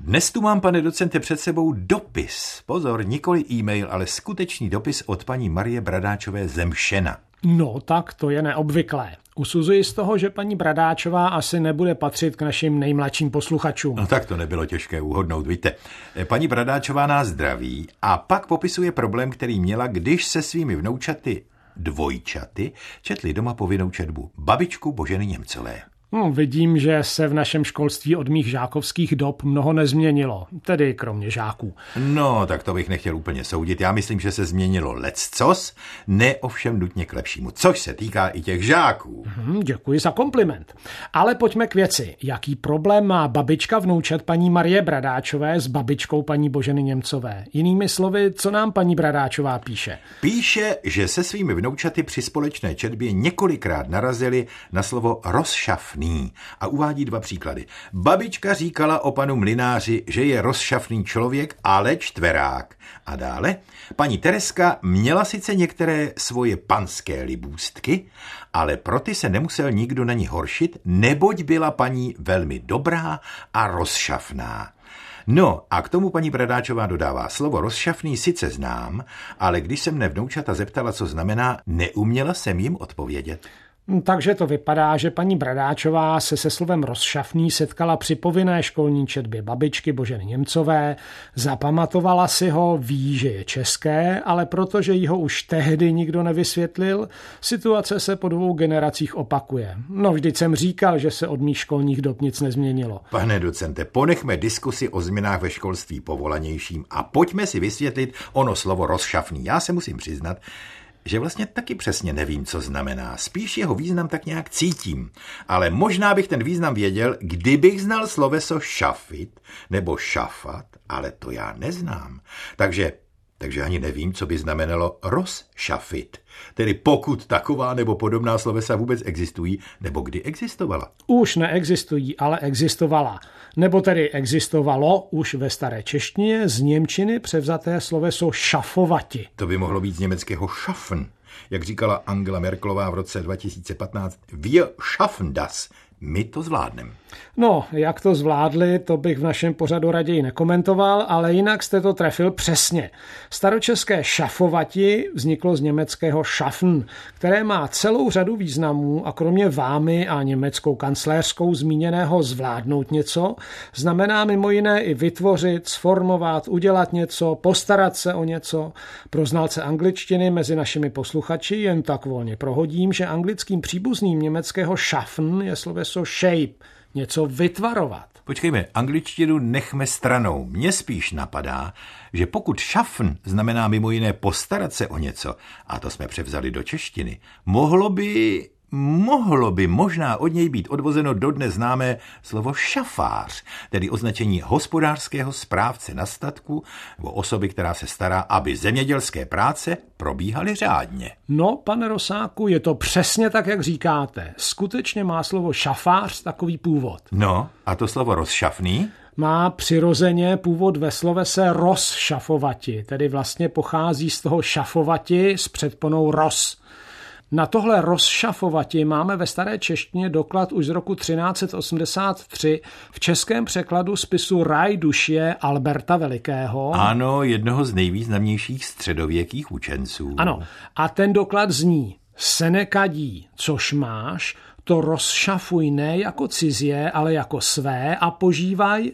Dnes tu mám, pane docente, před sebou dopis. Pozor, nikoli e-mail, ale skutečný dopis od paní Marie Bradáčové Zemšena. No, tak to je neobvyklé. Usuzuji z toho, že paní Bradáčová asi nebude patřit k našim nejmladším posluchačům. No tak to nebylo těžké uhodnout, víte. Paní Bradáčová nás zdraví a pak popisuje problém, který měla, když se svými vnoučaty dvojčaty četli doma povinnou četbu babičku Boženy Němcové. No, vidím, že se v našem školství od mých žákovských dob mnoho nezměnilo, tedy kromě žáků. No, tak to bych nechtěl úplně soudit. Já myslím, že se změnilo lecos, ne ovšem nutně k lepšímu, což se týká i těch žáků. Hmm, děkuji za kompliment. Ale pojďme k věci. Jaký problém má babička vnoučat paní Marie Bradáčové s babičkou paní Boženy Němcové? Jinými slovy, co nám paní Bradáčová píše? Píše, že se svými vnoučaty při společné četbě několikrát narazili na slovo rozšafný rozšafný a uvádí dva příklady. Babička říkala o panu Mlináři, že je rozšafný člověk, ale čtverák. A dále, paní Tereska měla sice některé svoje panské libůstky, ale pro ty se nemusel nikdo na ní horšit, neboť byla paní velmi dobrá a rozšafná. No a k tomu paní Bradáčová dodává, slovo rozšafný sice znám, ale když se mne vnoučata zeptala, co znamená, neuměla jsem jim odpovědět. Takže to vypadá, že paní Bradáčová se se slovem rozšafný setkala při povinné školní četbě babičky Boženy Němcové, zapamatovala si ho, ví, že je české, ale protože jí ho už tehdy nikdo nevysvětlil, situace se po dvou generacích opakuje. No vždyť jsem říkal, že se od mých školních dob nic nezměnilo. Pane docente, ponechme diskusi o změnách ve školství povolanějším a pojďme si vysvětlit ono slovo rozšafný. Já se musím přiznat, že vlastně taky přesně nevím, co znamená. Spíš jeho význam tak nějak cítím. Ale možná bych ten význam věděl, kdybych znal sloveso šafit nebo šafat, ale to já neznám. Takže takže ani nevím, co by znamenalo rozšafit. Tedy pokud taková nebo podobná slovesa vůbec existují, nebo kdy existovala. Už neexistují, ale existovala. Nebo tedy existovalo už ve staré češtině z Němčiny převzaté sloveso šafovati. To by mohlo být z německého schaffen. Jak říkala Angela Merkelová v roce 2015, wir schaffen das, my to zvládneme. No, jak to zvládli, to bych v našem pořadu raději nekomentoval, ale jinak jste to trefil přesně. Staročeské šafovati vzniklo z německého schaffen, které má celou řadu významů a kromě vámi a německou kancléřskou zmíněného zvládnout něco, znamená mimo jiné i vytvořit, sformovat, udělat něco, postarat se o něco. Pro znalce angličtiny mezi našimi posluchači jen tak volně prohodím, že anglickým příbuzným německého schaffen je sloveso shape, něco vytvarovat. Počkejme, angličtinu nechme stranou. Mně spíš napadá, že pokud schaffen znamená mimo jiné postarat se o něco, a to jsme převzali do češtiny, mohlo by mohlo by možná od něj být odvozeno dodnes známé slovo šafář, tedy označení hospodářského správce na statku nebo osoby, která se stará, aby zemědělské práce probíhaly řádně. No, pane Rosáku, je to přesně tak, jak říkáte. Skutečně má slovo šafář takový původ. No, a to slovo rozšafný? má přirozeně původ ve slovese rozšafovati, tedy vlastně pochází z toho šafovati s předponou roz. Na tohle rozšafovati máme ve staré češtině doklad už z roku 1383 v českém překladu spisu Raj duše Alberta Velikého. Ano, jednoho z nejvýznamnějších středověkých učenců. Ano, a ten doklad zní Senekadí, což máš, to rozšafuj ne jako cizie, ale jako své a požívaj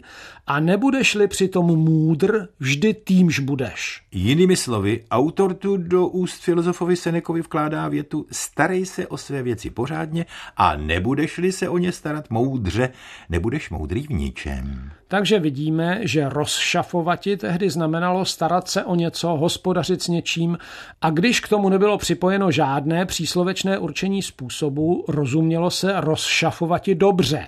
a nebudeš-li přitom můdr, vždy týmž budeš. Jinými slovy, autor tu do úst filozofovi Senekovi vkládá větu starej se o své věci pořádně a nebudeš-li se o ně starat moudře, nebudeš moudrý v ničem. Takže vidíme, že rozšafovati tehdy znamenalo starat se o něco, hospodařit s něčím a když k tomu nebylo připojeno žádné příslovečné určení způsobu, rozumělo se rozšafovati dobře.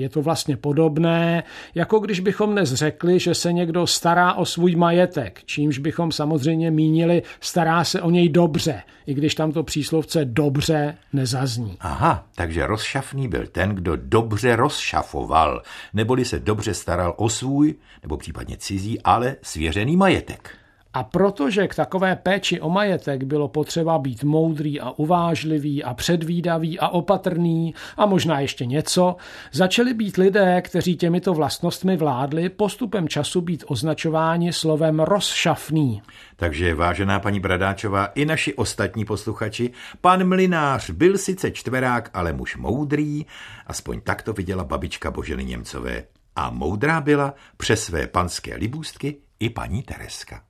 Je to vlastně podobné, jako když bychom dnes řekli, že se někdo stará o svůj majetek, čímž bychom samozřejmě mínili stará se o něj dobře, i když tam to příslovce dobře nezazní. Aha, takže rozšafný byl ten, kdo dobře rozšafoval, neboli se dobře staral o svůj, nebo případně cizí, ale svěřený majetek. A protože k takové péči o majetek bylo potřeba být moudrý a uvážlivý a předvídavý a opatrný a možná ještě něco, začali být lidé, kteří těmito vlastnostmi vládli, postupem času být označováni slovem rozšafný. Takže, vážená paní Bradáčová, i naši ostatní posluchači, pan Mlinář byl sice čtverák, ale muž moudrý, aspoň tak to viděla babička Boženy Němcové. A moudrá byla přes své panské libůstky i paní Tereska.